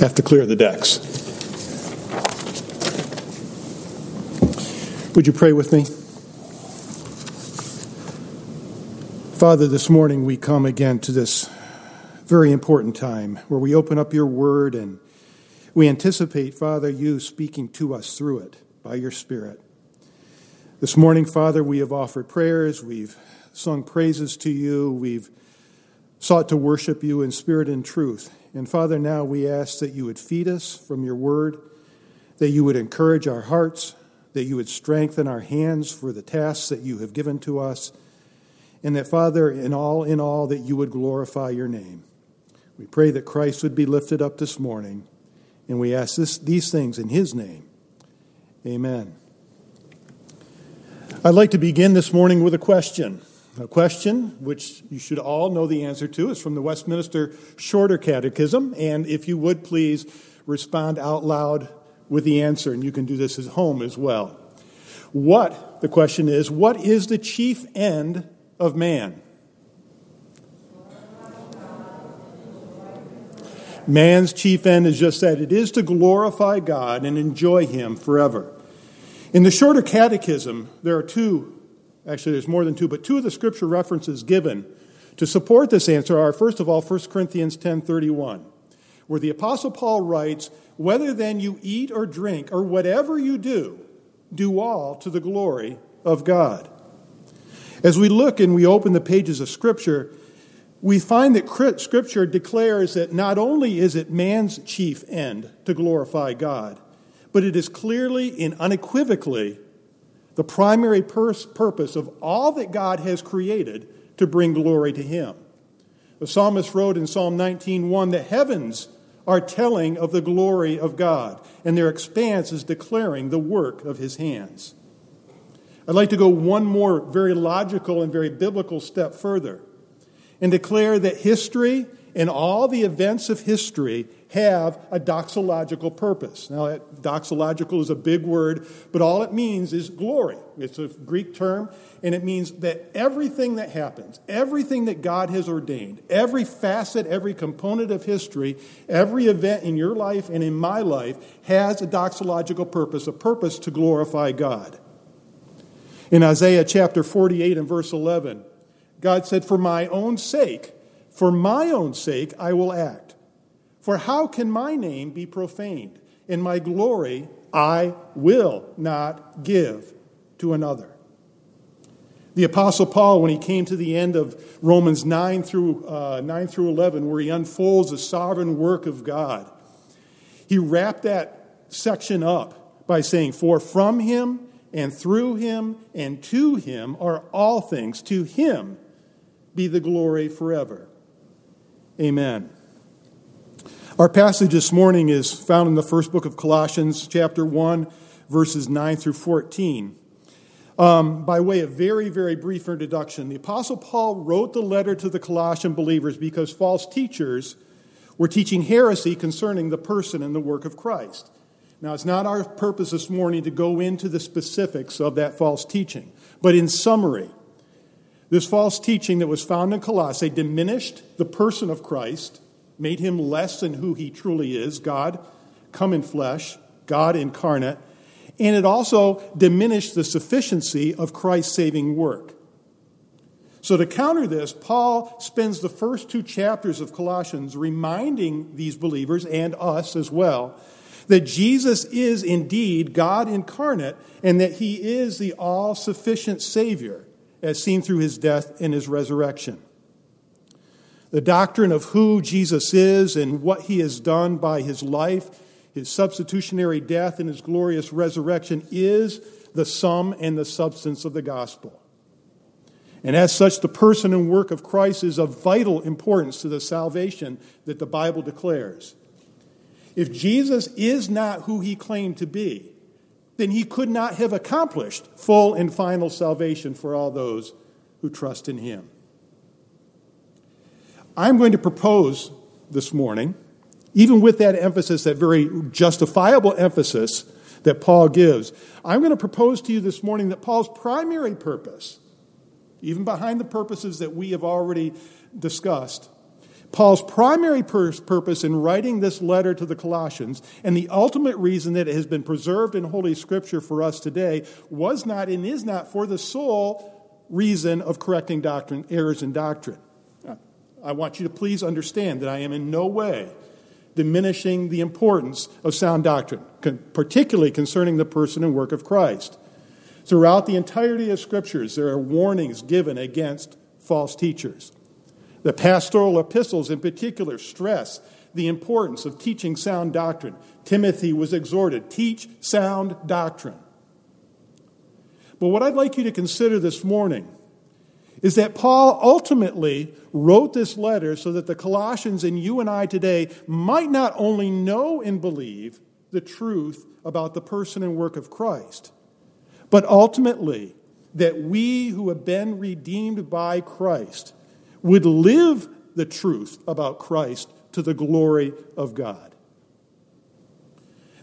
have to clear the decks. Would you pray with me? Father, this morning we come again to this very important time where we open up your word and we anticipate, Father, you speaking to us through it by your Spirit. This morning, Father, we have offered prayers, we've sung praises to you, we've sought to worship you in spirit and truth. And Father, now we ask that you would feed us from your word, that you would encourage our hearts, that you would strengthen our hands for the tasks that you have given to us, and that, Father, in all, in all, that you would glorify your name. We pray that Christ would be lifted up this morning, and we ask this, these things in his name. Amen. I'd like to begin this morning with a question. A question which you should all know the answer to is from the Westminster Shorter Catechism. And if you would please respond out loud with the answer, and you can do this at home as well. What, the question is, what is the chief end of man? Man's chief end is just that it is to glorify God and enjoy Him forever. In the Shorter Catechism, there are two Actually, there's more than two, but two of the scripture references given to support this answer are first of all 1 Corinthians 10:31, where the apostle Paul writes, "Whether then you eat or drink or whatever you do, do all to the glory of God." As we look and we open the pages of scripture, we find that scripture declares that not only is it man's chief end to glorify God, but it is clearly and unequivocally the primary pers- purpose of all that God has created to bring glory to Him. The psalmist wrote in Psalm 19:1, "The heavens are telling of the glory of God, and their expanse is declaring the work of His hands." I'd like to go one more very logical and very biblical step further and declare that history and all the events of history have a doxological purpose. Now, doxological is a big word, but all it means is glory. It's a Greek term, and it means that everything that happens, everything that God has ordained, every facet, every component of history, every event in your life and in my life has a doxological purpose, a purpose to glorify God. In Isaiah chapter 48 and verse 11, God said, For my own sake, for my own sake, I will act. For how can my name be profaned? In my glory, I will not give to another. The Apostle Paul, when he came to the end of Romans 9 through, uh, 9 through 11, where he unfolds the sovereign work of God, he wrapped that section up by saying, For from him and through him and to him are all things. To him be the glory forever. Amen. Our passage this morning is found in the first book of Colossians, chapter 1, verses 9 through 14. Um, by way of very, very brief introduction, the Apostle Paul wrote the letter to the Colossian believers because false teachers were teaching heresy concerning the person and the work of Christ. Now, it's not our purpose this morning to go into the specifics of that false teaching, but in summary, this false teaching that was found in Colossae diminished the person of Christ made him less than who he truly is God come in flesh, God incarnate, and it also diminished the sufficiency of Christ's saving work. So, to counter this, Paul spends the first two chapters of Colossians reminding these believers and us as well that Jesus is indeed God incarnate and that he is the all sufficient Savior, as seen through his death and his resurrection. The doctrine of who Jesus is and what he has done by his life, his substitutionary death, and his glorious resurrection is the sum and the substance of the gospel. And as such, the person and work of Christ is of vital importance to the salvation that the Bible declares. If Jesus is not who he claimed to be, then he could not have accomplished full and final salvation for all those who trust in him. I'm going to propose this morning, even with that emphasis, that very justifiable emphasis that Paul gives, I'm going to propose to you this morning that Paul's primary purpose, even behind the purposes that we have already discussed, Paul's primary pur- purpose in writing this letter to the Colossians, and the ultimate reason that it has been preserved in Holy Scripture for us today, was not and is not for the sole reason of correcting doctrine, errors in doctrine. I want you to please understand that I am in no way diminishing the importance of sound doctrine, particularly concerning the person and work of Christ. Throughout the entirety of Scriptures, there are warnings given against false teachers. The pastoral epistles, in particular, stress the importance of teaching sound doctrine. Timothy was exhorted, teach sound doctrine. But what I'd like you to consider this morning is that Paul ultimately wrote this letter so that the Colossians and you and I today might not only know and believe the truth about the person and work of Christ, but ultimately that we who have been redeemed by Christ would live the truth about Christ to the glory of God.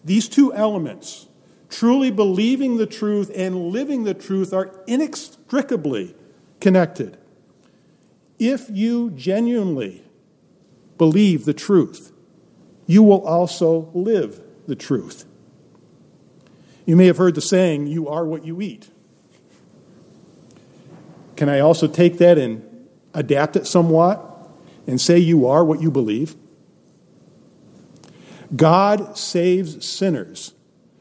These two elements, truly believing the truth and living the truth, are inextricably connected. If you genuinely believe the truth, you will also live the truth. You may have heard the saying, you are what you eat. Can I also take that and adapt it somewhat and say you are what you believe? God saves sinners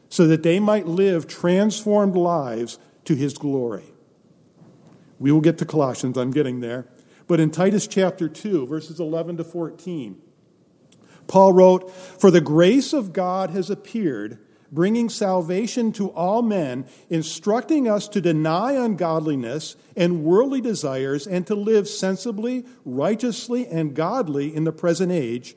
so that they might live transformed lives to his glory. We will get to Colossians, I'm getting there. But in Titus chapter 2, verses 11 to 14, Paul wrote, For the grace of God has appeared, bringing salvation to all men, instructing us to deny ungodliness and worldly desires, and to live sensibly, righteously, and godly in the present age,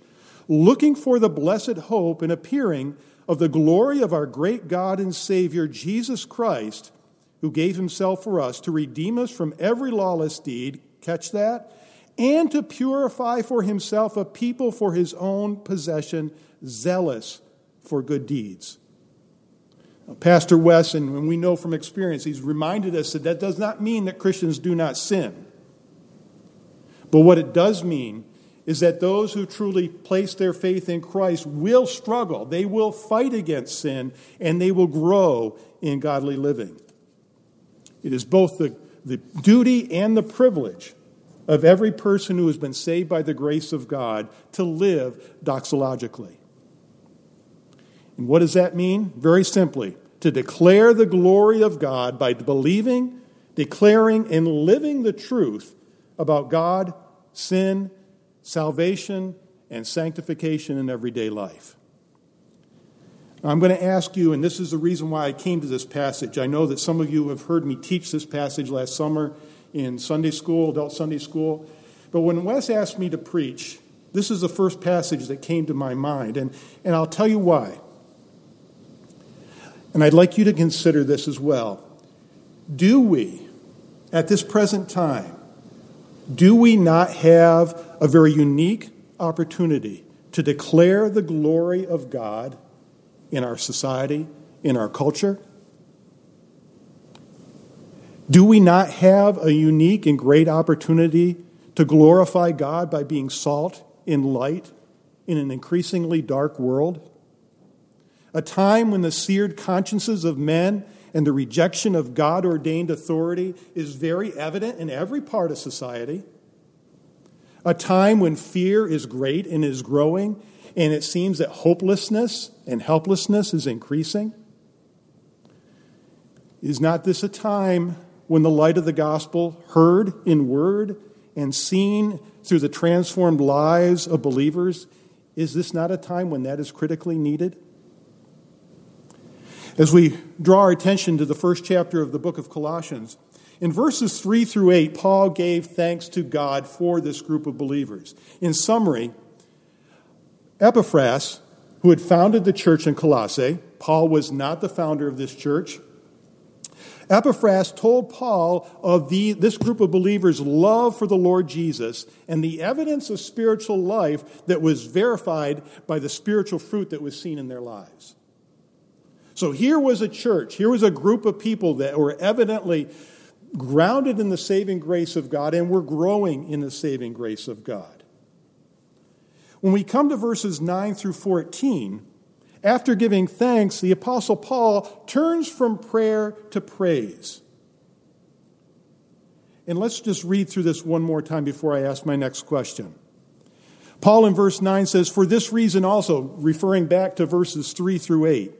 looking for the blessed hope and appearing of the glory of our great God and Savior, Jesus Christ who gave himself for us to redeem us from every lawless deed, catch that, and to purify for himself a people for his own possession, zealous for good deeds. Pastor Wes, and we know from experience, he's reminded us that that does not mean that Christians do not sin. But what it does mean is that those who truly place their faith in Christ will struggle, they will fight against sin, and they will grow in godly living. It is both the, the duty and the privilege of every person who has been saved by the grace of God to live doxologically. And what does that mean? Very simply, to declare the glory of God by believing, declaring, and living the truth about God, sin, salvation, and sanctification in everyday life. I'm going to ask you, and this is the reason why I came to this passage. I know that some of you have heard me teach this passage last summer in Sunday school, adult Sunday school. But when Wes asked me to preach, this is the first passage that came to my mind, and, and I'll tell you why. And I'd like you to consider this as well. Do we, at this present time, do we not have a very unique opportunity to declare the glory of God? in our society, in our culture? Do we not have a unique and great opportunity to glorify God by being salt in light in an increasingly dark world? A time when the seared consciences of men and the rejection of God ordained authority is very evident in every part of society. A time when fear is great and is growing, and it seems that hopelessness and helplessness is increasing? Is not this a time when the light of the gospel, heard in word and seen through the transformed lives of believers, is this not a time when that is critically needed? As we draw our attention to the first chapter of the book of Colossians, in verses 3 through 8, Paul gave thanks to God for this group of believers. In summary, Epaphras, who had founded the church in Colossae, Paul was not the founder of this church. Epaphras told Paul of the, this group of believers' love for the Lord Jesus and the evidence of spiritual life that was verified by the spiritual fruit that was seen in their lives. So here was a church, here was a group of people that were evidently grounded in the saving grace of God and were growing in the saving grace of God. When we come to verses 9 through 14, after giving thanks, the Apostle Paul turns from prayer to praise. And let's just read through this one more time before I ask my next question. Paul in verse 9 says, For this reason also, referring back to verses 3 through 8,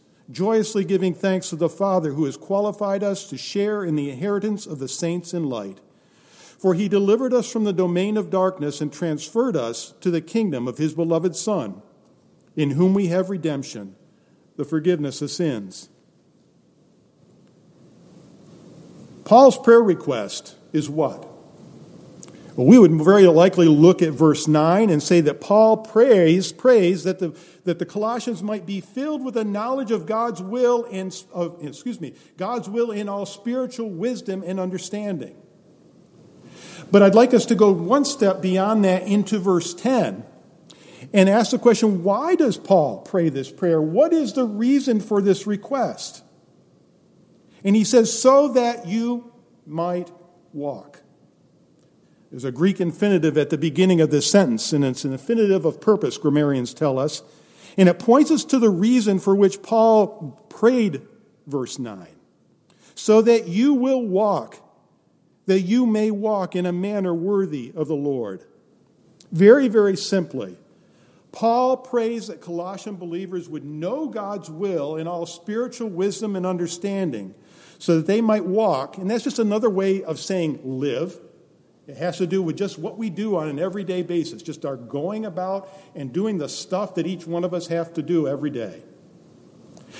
joyously giving thanks to the Father who has qualified us to share in the inheritance of the saints in light. For he delivered us from the domain of darkness and transferred us to the kingdom of his beloved Son, in whom we have redemption, the forgiveness of sins. Paul's prayer request is what? Well, we would very likely look at verse 9 and say that Paul prays, prays that the, that the Colossians might be filled with a knowledge of God's will and of, excuse me, God's will in all spiritual wisdom and understanding. But I'd like us to go one step beyond that into verse 10 and ask the question why does Paul pray this prayer? What is the reason for this request? And he says, so that you might walk. There's a Greek infinitive at the beginning of this sentence, and it's an infinitive of purpose, grammarians tell us. And it points us to the reason for which Paul prayed, verse 9. So that you will walk, that you may walk in a manner worthy of the Lord. Very, very simply, Paul prays that Colossian believers would know God's will in all spiritual wisdom and understanding so that they might walk, and that's just another way of saying live it has to do with just what we do on an everyday basis, just our going about and doing the stuff that each one of us have to do every day.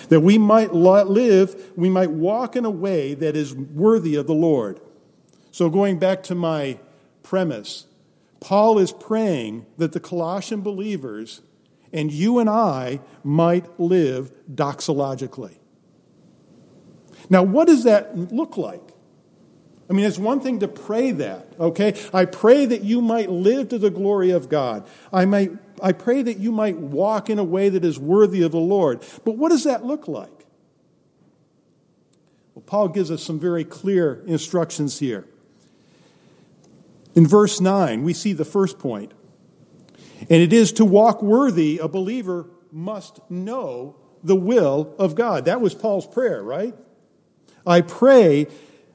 That we might live, we might walk in a way that is worthy of the Lord. So, going back to my premise, Paul is praying that the Colossian believers and you and I might live doxologically. Now, what does that look like? I mean, it's one thing to pray that, okay? I pray that you might live to the glory of God. I, might, I pray that you might walk in a way that is worthy of the Lord. But what does that look like? Well, Paul gives us some very clear instructions here. In verse 9, we see the first. And it is to walk worthy, a believer must know the will of God. That was Paul's prayer, right? I pray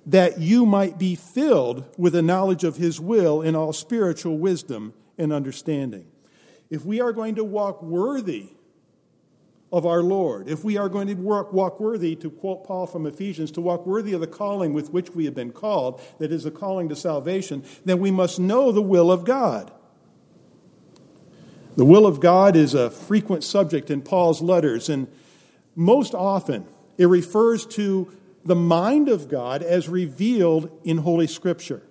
that you might be filled with a knowledge of his will in all spiritual wisdom and understanding. If we are going to walk worthy of our Lord, if we are going to walk, walk worthy, to quote Paul from Ephesians, to walk worthy of the calling with which we have been called, that is a calling to salvation, then we must know the will of God. The will of God is a frequent subject in Paul's letters, and most often it refers to the mind of God as revealed in Holy Scripture.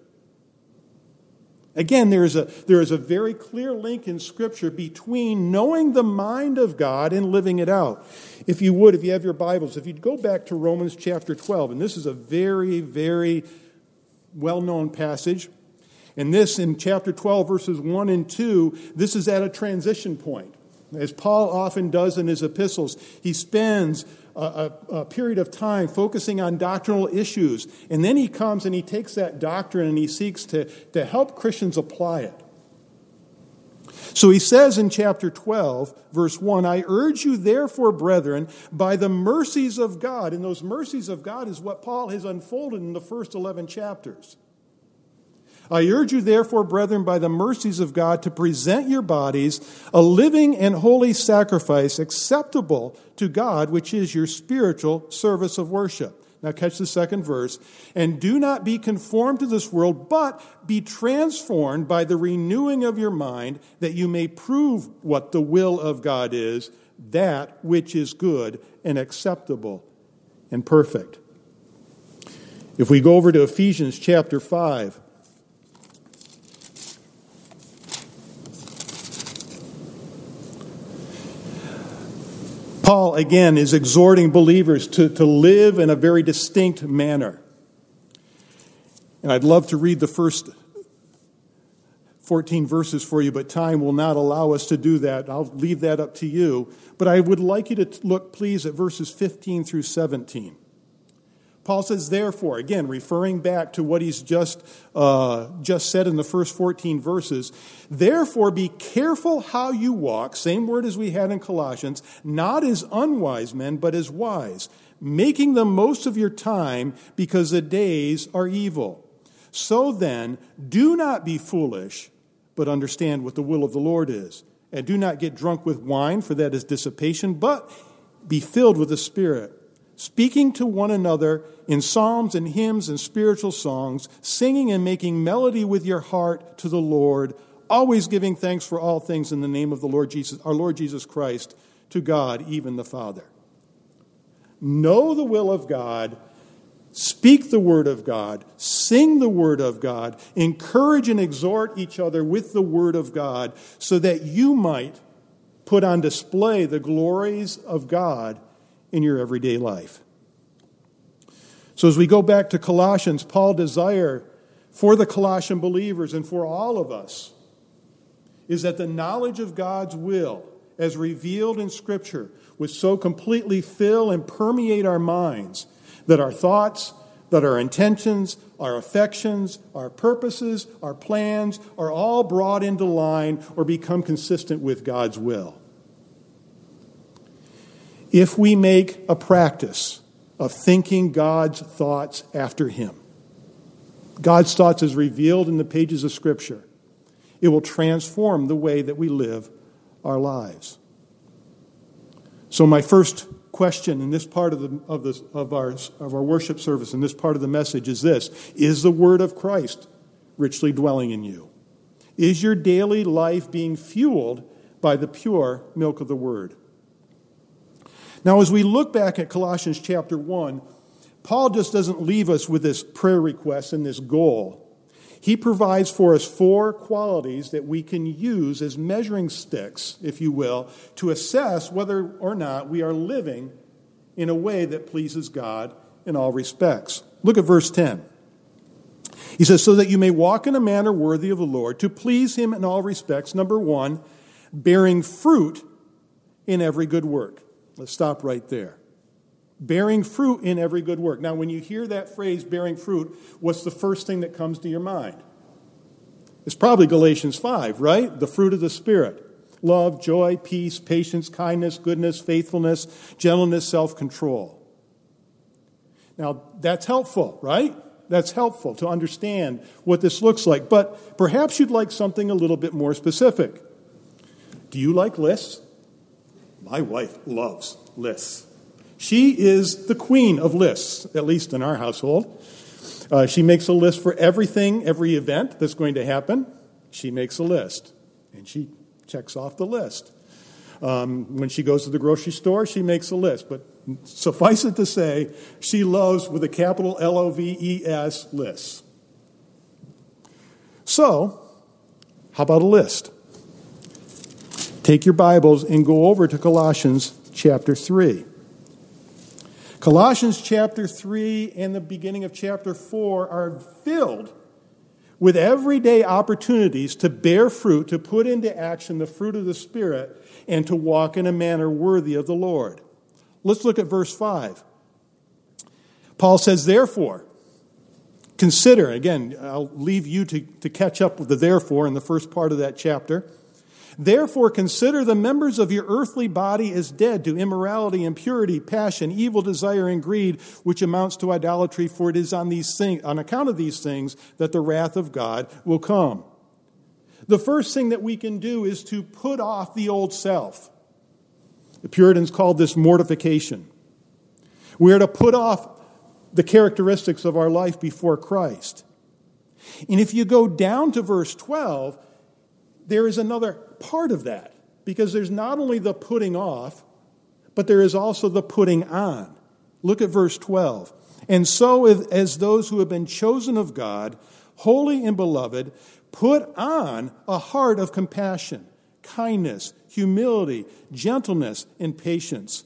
Again, there is, a, there is a very clear link in Scripture between knowing the mind of God and living it out. If you would, if you have your Bibles, if you'd go back to Romans chapter 12, and this is a very, very well known passage. And this, in chapter 12, verses 1 and 2, this is at a transition point. As Paul often does in his epistles, he spends a, a, period of time focusing on doctrinal issues. And then he comes and he takes that doctrine and he seeks to, to help Christians apply it. So he says in chapter 12, verse 1 I urge you, therefore, brethren, by the mercies of God, and those mercies of God is what Paul has unfolded in the first 11 chapters. I urge you, therefore, brethren, by the mercies of God, to present your bodies a living and holy sacrifice acceptable to God, which is your spiritual service of worship. Now, catch the second verse. And do not be conformed to this world, but be transformed by the renewing of your mind, that you may prove what the will of God is, that which is good and acceptable and perfect. If we go over to Ephesians chapter 5, Paul, again, is exhorting believers to, to live in a very distinct manner. And I'd love to read the first 14 verses for you, but time will not allow us to do that. I'll leave that up to you. But I would like you to look, please, at verses 15 through 17. Paul says, therefore, again, referring back to what he's just, uh, just said in the first 14 verses, therefore be careful how you walk, same word as we had in Colossians, not as unwise men, but as wise, making the most of your time because the days are evil. So then, do not be foolish, but understand what the will of the Lord is. And do not get drunk with wine, for that is dissipation, but be filled with the Spirit speaking to one another in psalms and hymns and spiritual songs, singing and making melody with your heart to the Lord, always giving thanks for all things in the name of the Lord Jesus, our Lord Jesus Christ, to God, even the Father. Know the will of God, speak the word of God, sing the word of God, encourage and exhort each other with the word of God, so that you might put on display the glories of God in your everyday life. So, as we go back to Colossians, Paul desire for the Colossian believers and for all of us is that the knowledge of God's will, as revealed in Scripture, would so completely fill and permeate our minds that our thoughts, that our intentions, our affections, our purposes, our plans are all brought into line or become consistent with God's will if we make a practice of thinking God's thoughts after Him. God's thoughts as revealed in the pages of Scripture. It will transform the way that we live our lives. So, my first question in this part of, the, of, this, of, our, of our worship service, in this part of the message, is this Is the Word of Christ richly dwelling in you? Is your daily life being fueled by the pure milk of the Word? Now, as we look back at Colossians chapter 1, Paul just doesn't leave us with this prayer request and this goal. He provides for us four qualities that we can use as measuring sticks, if you will, to assess whether or not we are living in a way that pleases God in all respects. Look at verse 10. He says, So that you may walk in a manner worthy of the Lord, to please Him in all respects. Number one, bearing fruit in every good work. Let's stop right there. Bearing fruit in every good work. Now, when you hear that phrase, bearing fruit, what's the first thing that comes to your mind? It's probably Galatians 5, right? The fruit of the Spirit love, joy, peace, patience, kindness, goodness, faithfulness, gentleness, self control. Now, that's helpful, right? That's helpful to understand what this looks like. But perhaps you'd like something a little bit more specific. Do you like lists? My wife loves lists. She is the queen of lists, at least in our household. Uh, she makes a list for everything, every event that's going to happen. She makes a list, and she checks off the list. Um, when she goes to the grocery store, she makes a list. But suffice it to say, she loves, with a capital L O V E S, lists. So, how about a list? Take your Bibles and go over to Colossians chapter 3. Colossians chapter 3 and the beginning of chapter 4 are filled with everyday opportunities to bear fruit, to put into action the fruit of the Spirit, and to walk in a manner worthy of the Lord. Let's look at verse 5. Paul says, Therefore, consider, again, I'll leave you to, to catch up with the therefore in the first part of that chapter. Therefore, consider the members of your earthly body as dead to immorality, impurity, passion, evil desire, and greed, which amounts to idolatry. For it is on these things, on account of these things, that the wrath of God will come. The first thing that we can do is to put off the old self. The Puritans called this mortification. We are to put off the characteristics of our life before Christ. And if you go down to verse 12, there is another part of that because there's not only the putting off, but there is also the putting on. Look at verse 12. And so, as those who have been chosen of God, holy and beloved, put on a heart of compassion, kindness, humility, gentleness, and patience.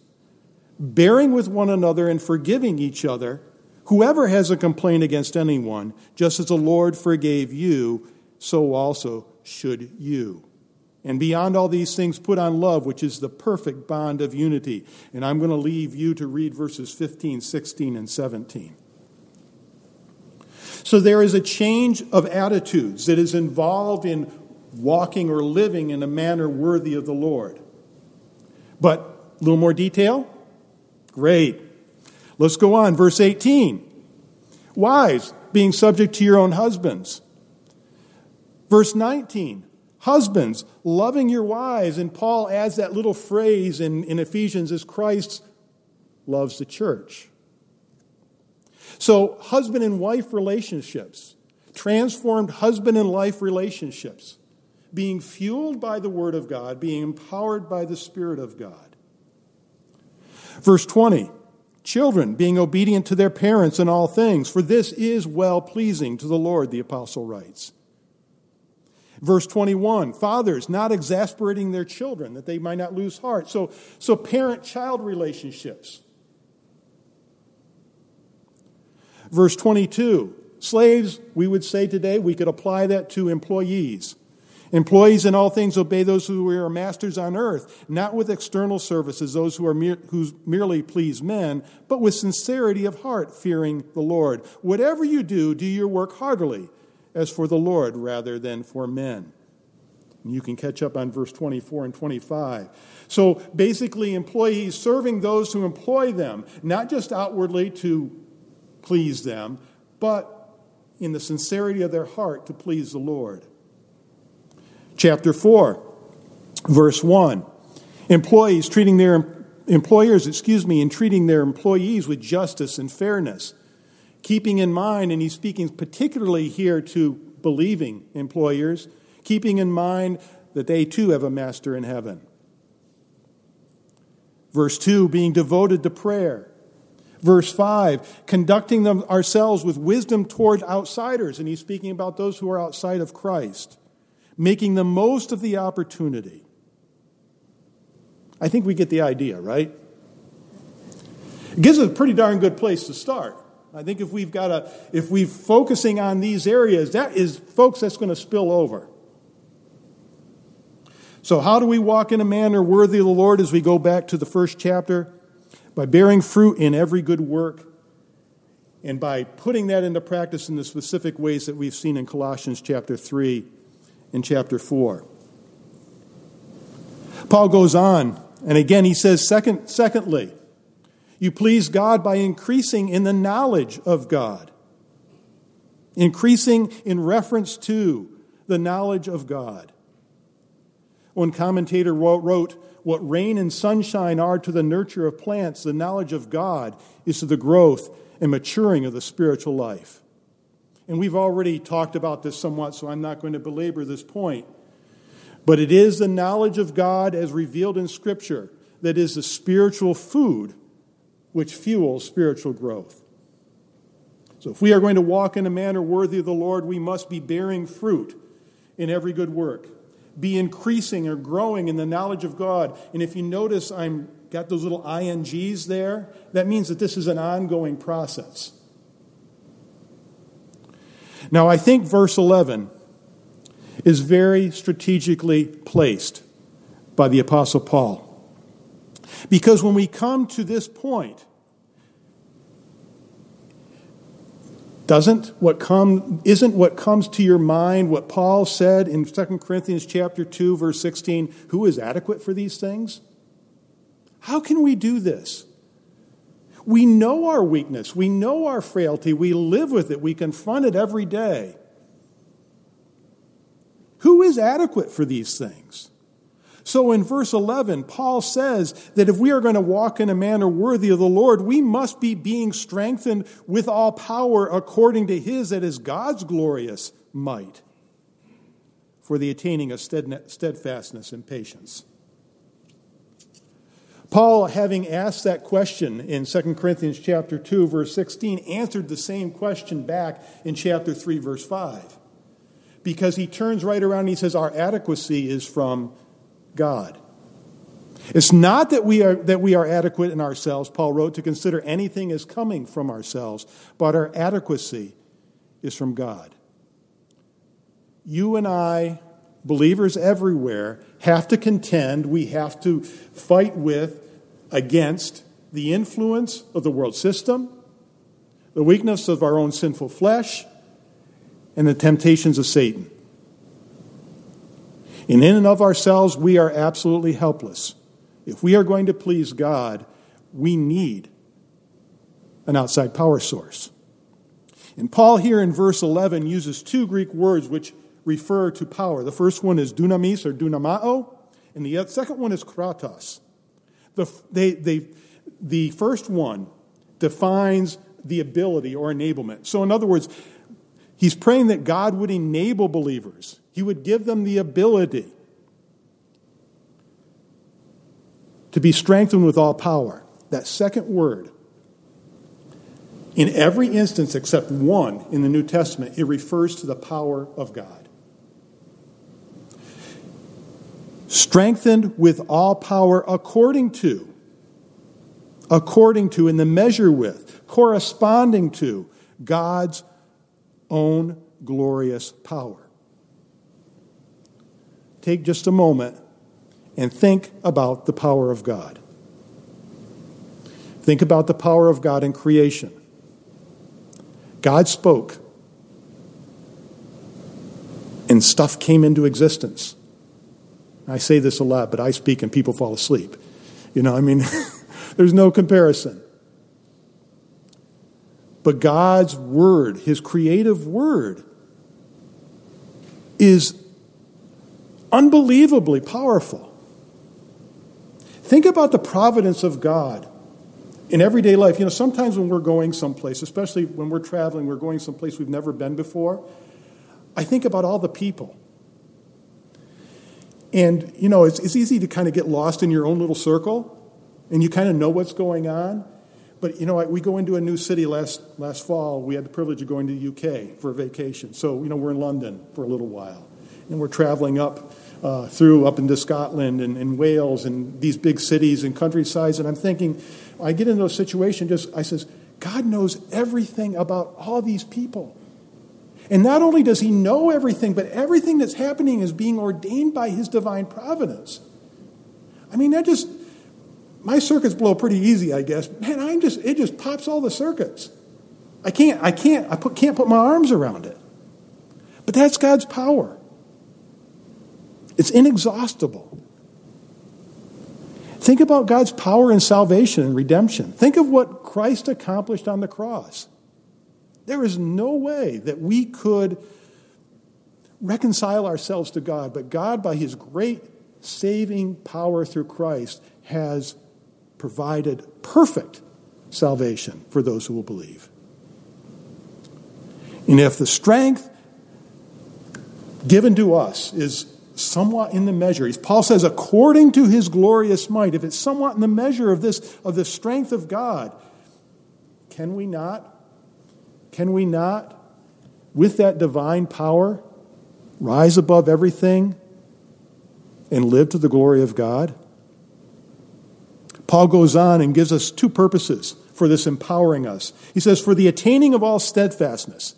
bearing with one another and forgiving each other. Whoever has a complaint against anyone, just as the Lord forgave you, so also should you. And beyond all these things, put on love, which is the perfect bond of unity. And I'm going to leave you to read verses 15, 16, and 17. So there is a change of attitudes that is involved in walking or living in a manner worthy of the Lord. But a little more detail? Great. Let's go on. Verse 18. Wives, being subject to your own husbands. Verse 19. Husbands, loving your wives. And Paul adds that little phrase in, in Ephesians as Christ loves the church. So, husband and wife relationships, transformed husband and wife relationships, being fueled by the Word of God, being empowered by the Spirit of God. Verse 20 Children, being obedient to their parents in all things, for this is well pleasing to the Lord, the apostle writes. Verse 21 Fathers, not exasperating their children, that they might not lose heart. So, so parent child relationships Verse 22 Slaves, we would say today, we could apply that to employees. Employees in all things obey those who are masters on earth, not with external services, those who, are mere, who merely please men, but with sincerity of heart, fearing the Lord. Whatever you do, do your work heartily, as for the Lord rather than for men. And you can catch up on verse 24 and 25. So basically, employees serving those who employ them, not just outwardly to please them, but in the sincerity of their heart to please the Lord. Chapter 4, verse 1. Employees treating their employers, excuse me, in treating their employees with justice and fairness, keeping in mind, and he's speaking particularly here to believing employers, keeping in mind that they too have a master in heaven. Verse 2 being devoted to prayer, Verse 5, conducting them ourselves with wisdom toward outsiders, and he's speaking about those who are outside of Christ, making the most of the opportunity. I think we get the idea, right? It gives us a pretty darn good place to start. I think if we've got a, if we're focusing on these areas, that is, folks, that's going to spill over. So, how do we walk in a manner worthy of the Lord as we go back to the first chapter? by bearing fruit in every good work, and by putting that into practice in the specific ways that we've seen in Colossians chapter 3 and chapter 4. Paul goes on, and again he says, second, secondly, you please God by increasing in the knowledge of God. Increasing in reference to the knowledge of God. One commentator wrote, what rain and sunshine are to the nurture of plants, the knowledge of God is to the growth and maturing of the spiritual life. And we've already talked about this somewhat, so I'm not going to belabor this point. But it is the knowledge of God as revealed in Scripture that is the spiritual food which fuels spiritual growth. So if we are going to walk in a manner worthy of the Lord, we must be bearing fruit in every good work be increasing or growing in the knowledge of God. And if you notice, I'm got those little ings there. That means that this is an ongoing process. Now, I think verse 11 is very strategically placed by the Apostle Paul. Because when we come to this point, Doesn't what come isn't what comes to your mind what Paul said in 2 Corinthians chapter 2 verse 16, who is adequate for these things? How can we do this? We know our weakness, we know our frailty, we live with it, we confront it every day. Who is adequate for these things? So in verse 11, Paul says that if we are going to walk in a manner worthy of the Lord, we must be being strengthened with all power according to his, that is God's glorious might, for the attaining of steadfastness and patience. Paul, having asked that question in 2 Corinthians chapter 2, verse 16, answered the same question back in chapter 3, verse 5. Because he turns right around and he says, Our adequacy is from God. It's not that we are, that we are adequate in ourselves, Paul wrote, to consider anything as coming from ourselves, but our adequacy is from God. You and I, believers everywhere, have to contend, we have to fight with, against the influence of the world system, the weakness of our own sinful flesh, and the temptations of Satan. And in and of ourselves, we are absolutely helpless. If we are going to please God, we need an outside power source. And Paul, here in verse 11, uses two Greek words which refer to power. The first one is dunamis or dunamao, and the second one is kratos. The, they, they, the first one defines the ability or enablement. So, in other words, he's praying that God would enable believers, he would give them the ability to be strengthened with all power. That second word, in every instance except one in the New Testament, it refers to the power of God. Strengthened with all power according to, according to, in the measure with, corresponding to God's own glorious power. Take just a moment and think about the power of God. Think about the power of God in creation. God spoke, and stuff came into existence. I say this a lot, but I speak and people fall asleep. You know, I mean, there's no comparison. But God's word, his creative word, is unbelievably powerful. Think about the providence of God in everyday life. You know, sometimes when we're going someplace, especially when we're traveling, we're going someplace we've never been before, I think about all the people. And, you know, it's, it's easy to kind of get lost in your own little circle and you kind of know what's going on. But, you know, we go into a new city last, last fall. We had the privilege of going to the UK for a vacation. So, you know, we're in London for a little while. And we're traveling up uh, through up into Scotland and, and, Wales and these big cities and countrysides. And I'm thinking, I get into a situation, just I says, God knows everything about all these people. And not only does he know everything, but everything that's happening is being ordained by his divine providence. I mean, that just, my circuits blow pretty easy, I guess. Man, I'm just, it just pops all the circuits. I can't, I can't, I put, can't put my arms around it. But that's God's power. It's inexhaustible. Think about God's power in salvation and redemption. Think of what Christ accomplished on the cross. There is no way that we could reconcile ourselves to God, but God, by his great saving power through Christ, has provided perfect salvation for those who will believe. And if the strength given to us is somewhat in the measure. Paul says, according to his glorious might, if it's somewhat in the measure of this, of the strength of God, can we not, can we not, with that divine power, rise above everything and live to the glory of God? Paul goes on and gives us two purposes for this empowering us. He says, for the attaining of all steadfastness.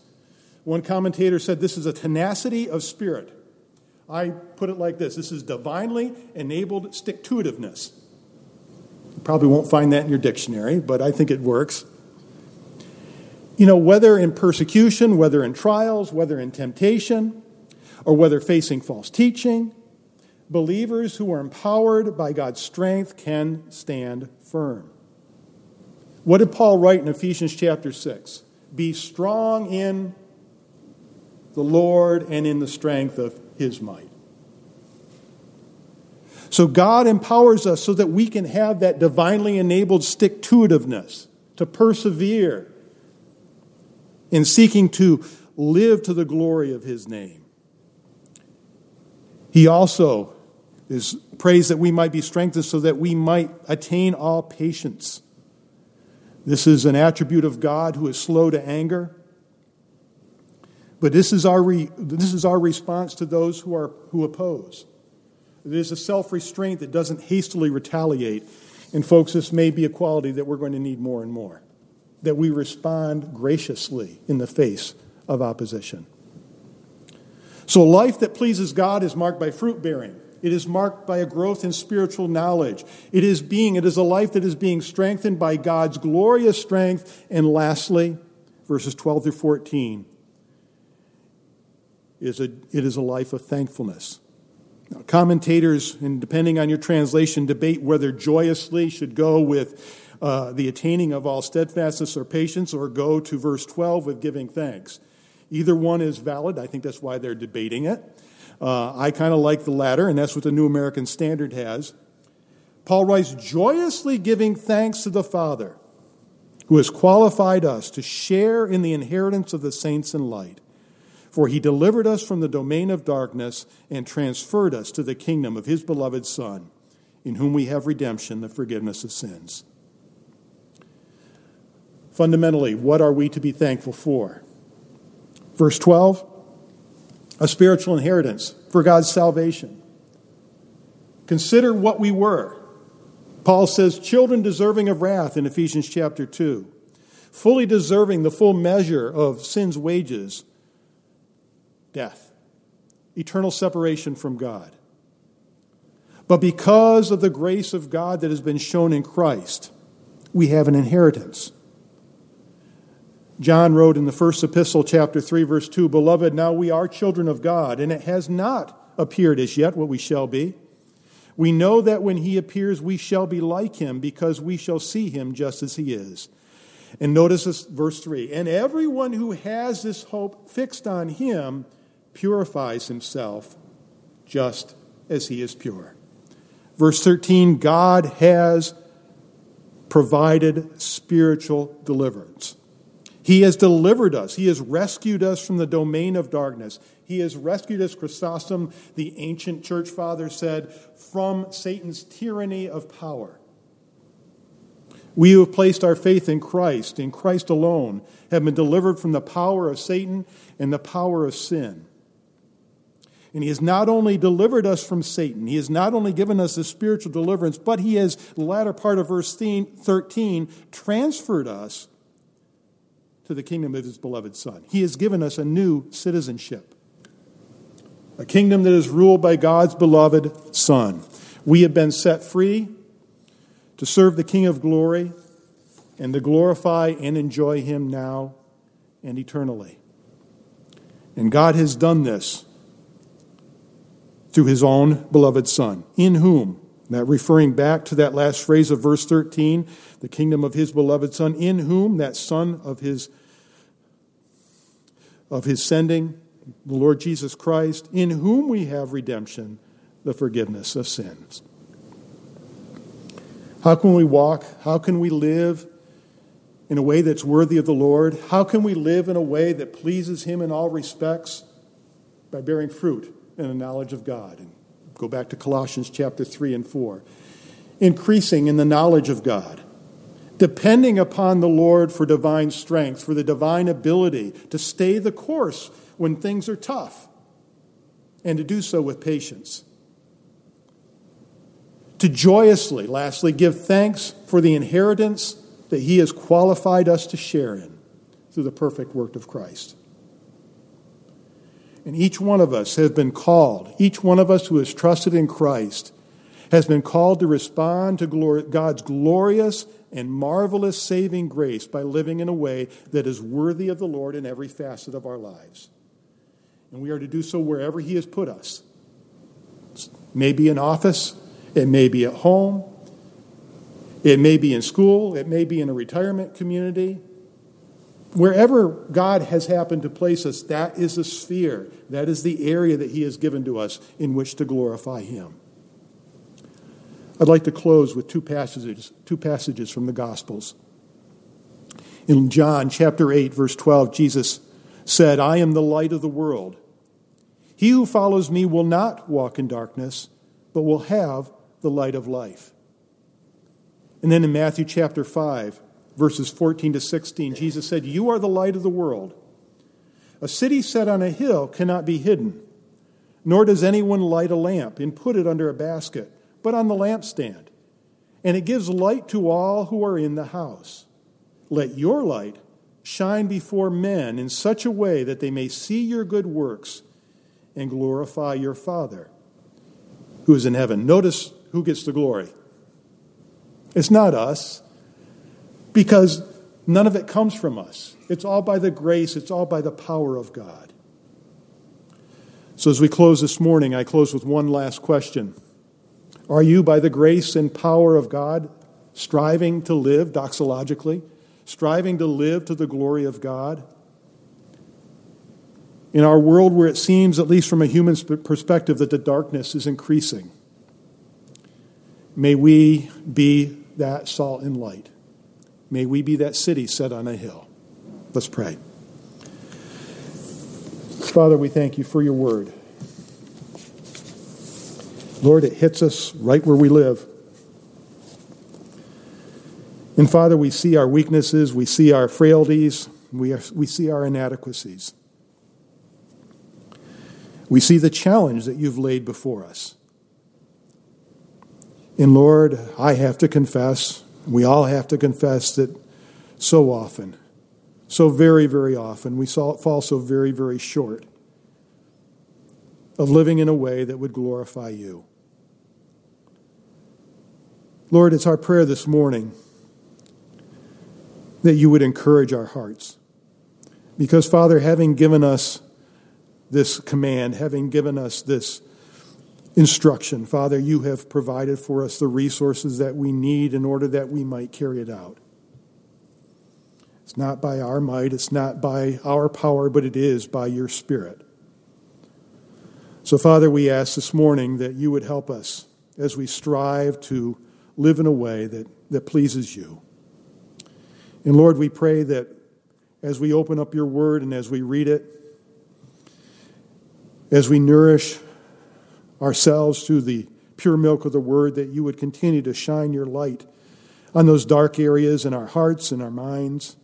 One commentator said this is a tenacity of spirit I put it like this this is divinely enabled stick to itiveness. You probably won't find that in your dictionary, but I think it works. You know, whether in persecution, whether in trials, whether in temptation, or whether facing false teaching, believers who are empowered by God's strength can stand firm. What did Paul write in Ephesians chapter 6? Be strong in the Lord and in the strength of his might. So God empowers us so that we can have that divinely enabled stick to itiveness, to persevere in seeking to live to the glory of his name. He also is prays that we might be strengthened so that we might attain all patience. This is an attribute of God who is slow to anger but this is our, re, this is our response to those who, are, who oppose. It is a self restraint that doesn't hastily retaliate. And, folks, this may be a quality that we're going to need more and more that we respond graciously in the face of opposition. So, a life that pleases God is marked by fruit bearing. It is marked by a growth in spiritual knowledge. It is being, it is a life that is being strengthened by God's glorious strength. And lastly, verses 12 through 14, is a, it is a life of thankfulness. Now, commentators, and depending on your translation, debate whether joyously should go with uh, the attaining of all steadfastness or patience or go to verse 12 with giving thanks. Either one is valid. I think that's why they're debating it. Uh, I kind of like the latter, and that's what the New American Standard has. Paul writes, joyously giving thanks to the Father who has qualified us to share in the inheritance of the saints in light. For he delivered us from the domain of darkness and transferred us to the kingdom of his beloved Son, in whom we have redemption, the forgiveness of sins. Fundamentally, what are we to be thankful for? Verse 12 a spiritual inheritance for God's salvation. Consider what we were. Paul says, children deserving of wrath in Ephesians chapter 2, fully deserving the full measure of sin's wages death, eternal separation from God. But because of the grace of God that has been shown in Christ, we have an inheritance. John wrote in the first epistle, chapter 3, verse 2 Beloved, now we are children of God, and it has not appeared as yet what we shall be. We know that when he appears, we shall be like him, because we shall see him just as he is. And notice this, verse 3 And everyone who has this hope fixed on him purifies himself just as he is pure. Verse 13 God has provided spiritual deliverance. He has delivered us. He has rescued us from the domain of darkness. He has rescued us, Chrysostom, the ancient church father, said, from Satan's tyranny of power. We who have placed our faith in Christ, in Christ alone, have been delivered from the power of Satan and the power of sin. And he has not only delivered us from Satan, he has not only given us a spiritual deliverance, but he has, the latter part of verse 13, transferred us to the kingdom of his beloved Son. He has given us a new citizenship, a kingdom that is ruled by God's beloved Son. We have been set free to serve the King of glory and to glorify and enjoy him now and eternally. And God has done this through his own beloved Son, in whom, that referring back to that last phrase of verse 13, the kingdom of his beloved Son, in whom, that Son of his of his sending, the Lord Jesus Christ, in whom we have redemption, the forgiveness of sins. How can we walk? How can we live in a way that's worthy of the Lord? How can we live in a way that pleases Him in all respects? By bearing fruit in the knowledge of God. And go back to Colossians chapter 3 and 4. Increasing in the knowledge of God depending upon the Lord for divine strength, for the divine ability to stay the course when things are tough, and to do so with patience. To joyously, lastly, give thanks for the inheritance that He has qualified us to share in through the perfect work of Christ. And each one of us has been called, each one of us who has trusted in Christ has been called to respond to God's glorious and marvelous saving grace by living in a way that is worthy of the Lord in every facet of our lives. And we are to do so wherever He has put us. It may be in office, it may be at home, it may be in school, it may be in a retirement community. Wherever God has happened to place us, that is the sphere, that is the area that He has given to us in which to glorify Him. I'd like to close with two passages, two passages from the Gospels. In John chapter 8, verse 12, Jesus said, I am the light of the world. He who follows me will not walk in darkness, but will have the light of life. And then in Matthew chapter 5, verses 14 to 16, Jesus said, You are the light of the world. A city set on a hill cannot be hidden. Nor does anyone light a lamp and put it under a basket, but on the lampstand. And it gives light to all who are in the house. Let your light shine before men in such a way that they may see your good works and glorify your Father who is in heaven. Notice who gets the glory. It's not us, because none of it comes from us. It's all by the grace, it's all by the power of God. So, as we close this morning, I close with one last question Are you, by the grace and power of God, striving to live doxologically, striving to live to the glory of God? In our world where it seems, at least from a human perspective, that the darkness is increasing, may we be that salt and light. May we be that city set on a hill. Let's pray. Father, we thank you for your word. Lord, it hits us right where we live. And Father, we see our weaknesses, we see our frailties, we, are, we see our inadequacies. We see the challenge that you've laid before us. And Lord, I have to confess, we all have to confess that so often, so very, very often, we fall so very, very short of living in a way that would glorify you. Lord, it's our prayer this morning that you would encourage our hearts. Because, Father, having given us this command, having given us this instruction, Father, you have provided for us the resources that we need in order that we might carry it out. It's not by our might, it's not by our power, but it is by your Spirit. So, Father, we ask this morning that you would help us as we strive to live in a way that, that pleases you. And Lord, we pray that as we open up your word and as we read it, as we nourish ourselves through the pure milk of the word, that you would continue to shine your light on those dark areas in our hearts and our minds.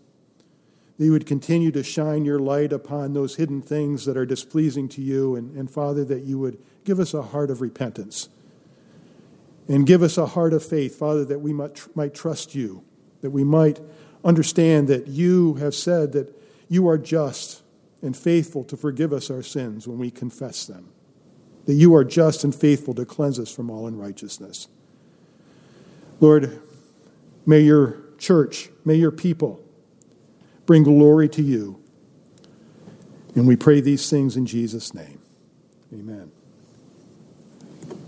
That you would continue to shine your light upon those hidden things that are displeasing to you. And, and Father, that you would give us a heart of repentance and give us a heart of faith, Father, that we might, might trust you, that we might understand that you have said that you are just and faithful to forgive us our sins when we confess them, that you are just and faithful to cleanse us from all unrighteousness. Lord, may your church, may your people bring glory to you. And we pray these things in Jesus' name. Amen.